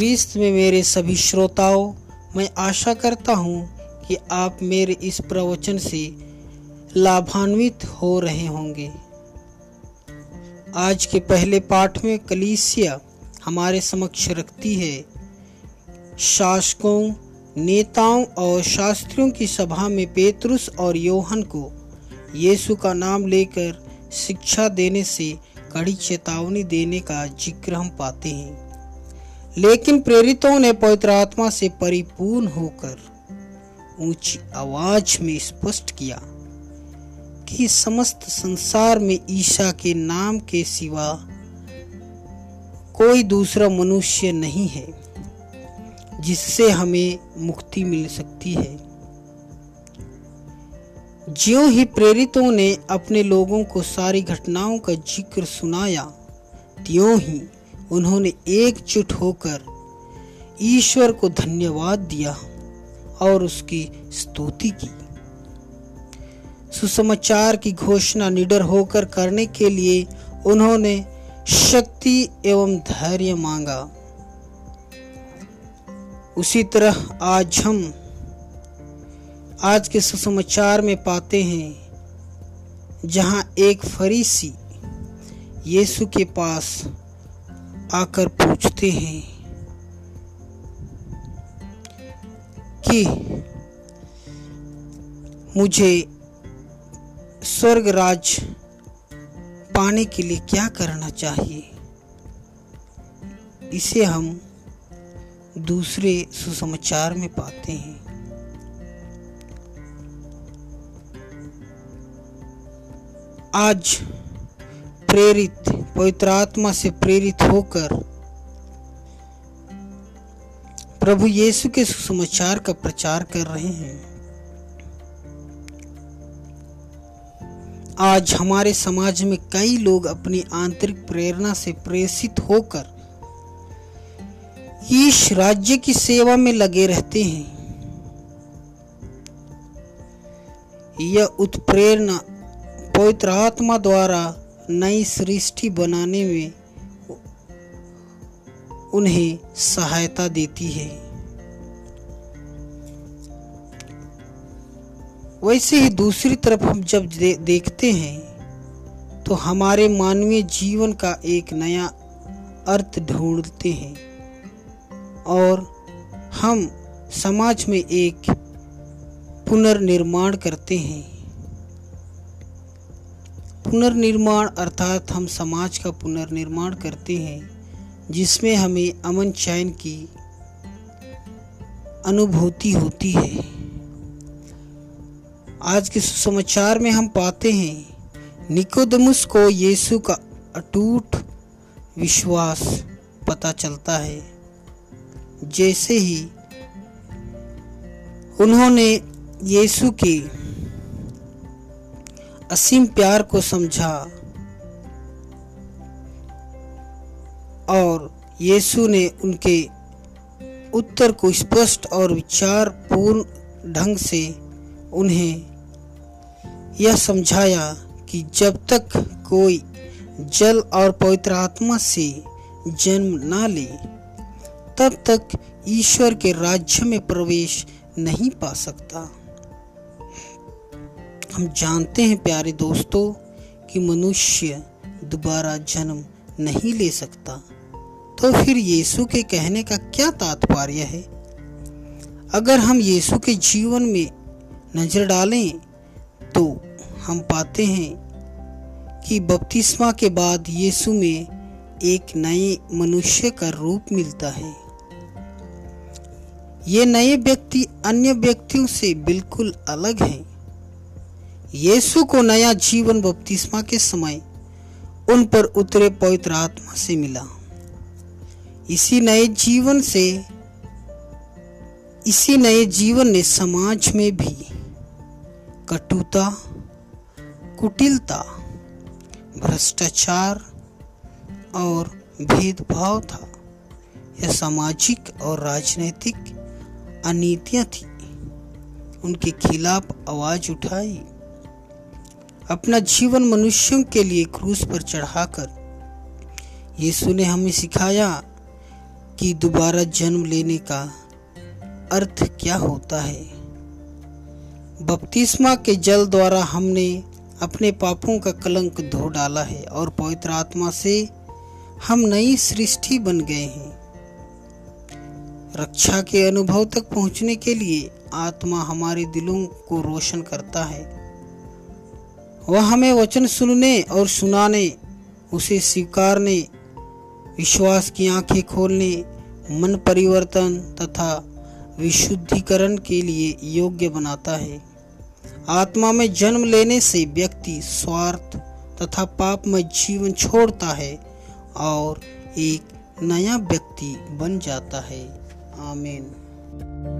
ख्रीस्त में मेरे सभी श्रोताओं, मैं आशा करता हूँ कि आप मेरे इस प्रवचन से लाभान्वित हो रहे होंगे। आज के पहले पाठ में कलीसिया हमारे समक्ष रखती है। शासकों, नेताओं और शास्त्रियों की सभा में पेतरुस और योहन को यीशु का नाम लेकर शिक्षा देने से कड़ी चेतावनी देने का ज़िक्र हम पाते हैं। लेकिन प्रेरितों ने पवित्र आत्मा से परिपूर्ण होकर ऊँची आवाज़ में स्पष्ट किया कि समस्त संसार में ईशा के नाम के सिवा कोई दूसरा मनुष्य नहीं है, जिससे हमें मुक्ति मिल सकती है। ज्यों ही प्रेरितों ने अपने लोगों को सारी घटनाओं का ज़िक्र सुनाया, त्यों ही उन्होंने एकजुट होकर ईश्वर को धन्यवाद दिया और उसकी स्तुति की। सुसमाचार की घोषणा निडर होकर करने के लिए उन्होंने शक्ति एवं धैर्य मांगा। उसी तरह आज हम आज के सुसमाचार में पाते हैं, जहाँ एक फरीसी यीशु के पास आकर पूछते हैं कि मुझे स्वर्ग राज पाने के लिए क्या करना चाहिए? इसे हम दूसरे सुसमाचार में पाते हैं। आज प्रेरित, पवित्र आत्मा से प्रेरित होकर प्रभु यीशु के सुसमाचार का प्रचार कर रहे हैं। आज हमारे समाज में कई लोग अपनी आंतरिक प्रेरणा से प्रेषित होकर ईश राज्य की सेवा में लगे रहते हैं। यह उत्प्रेरणा पवित्र आत्मा द्वारा नई सृष्टि बनाने में उन्हें सहायता देती है। वैसे ही दूसरी तरफ़ हम जब दे, देखते हैं तो हमारे मानवीय जीवन का एक नया अर्थ ढूंढते हैं। और हम समाज में एक पुनर्निर्माण करते हैं। पुनर्निर्माण अर्थात हम समाज का पुनर्निर्माण करते हैं, जिसमें हमें अमन चैन की अनुभूति होती है। आज के समाचार में हम पाते हैं, निकोदमुस को यीशु का अटूट विश्वास पता चलता है। जैसे ही उन्होंने यीशु के असीम प्यार को समझा और यीशु ने उनके उत्तर को स्पष्ट और विचार पूर्ण ढंग से उन्हें यह समझाया कि जब तक कोई जल और पवित्र आत्मा से जन्म ना ले, तब तक ईश्वर के राज्य में प्रवेश नहीं पा सकता। हम जानते हैं, प्यारे दोस्तों, कि मनुष्य दोबारा जन्म नहीं ले सकता। तो फिर यीशु के कहने का क्या तात्पर्य है? अगर हम यीशु के जीवन में नज़र डालें तो हम पाते हैं कि बपतिस्मा के बाद यीशु में एक नए मनुष्य का रूप मिलता है। ये नए व्यक्ति अन्य व्यक्तियों से बिल्कुल अलग हैं। यीशु को नया जीवन बपतिस्मा के समय उन पर उतरे पवित्र आत्मा से मिला। इसी नए जीवन से, इसी नए जीवन ने समाज में भी कटुता, कुटिलता, भ्रष्टाचार और भेदभाव था। यह सामाजिक और राजनीतिक अनीतियाँ थी। उनके खिलाफ आवाज़ उठाई। अपना जीवन मनुष्यों के लिए क्रूस पर चढ़ाकर। यीशु ने हमें सिखाया कि दोबारा जन्म लेने का अर्थ क्या होता है। बपतिस्मा के जल द्वारा हमने अपने पापों का कलंक धो डाला है और पवित्र आत्मा से हम नई सृष्टि बन गए हैं। रक्षा के अनुभव तक पहुँचने के लिए आत्मा हमारे दिलों को रोशन करता है। वह हमें वचन सुनने और सुनाने, उसे स्वीकारने, विश्वास की आँखें खोलने, मन परिवर्तन तथा विशुद्धिकरण के लिए योग्य बनाता है। आत्मा में जन्म लेने से व्यक्ति स्वार्थ तथा पाप में जीवन छोड़ता है और एक नया व्यक्ति बन जाता है। आमीन।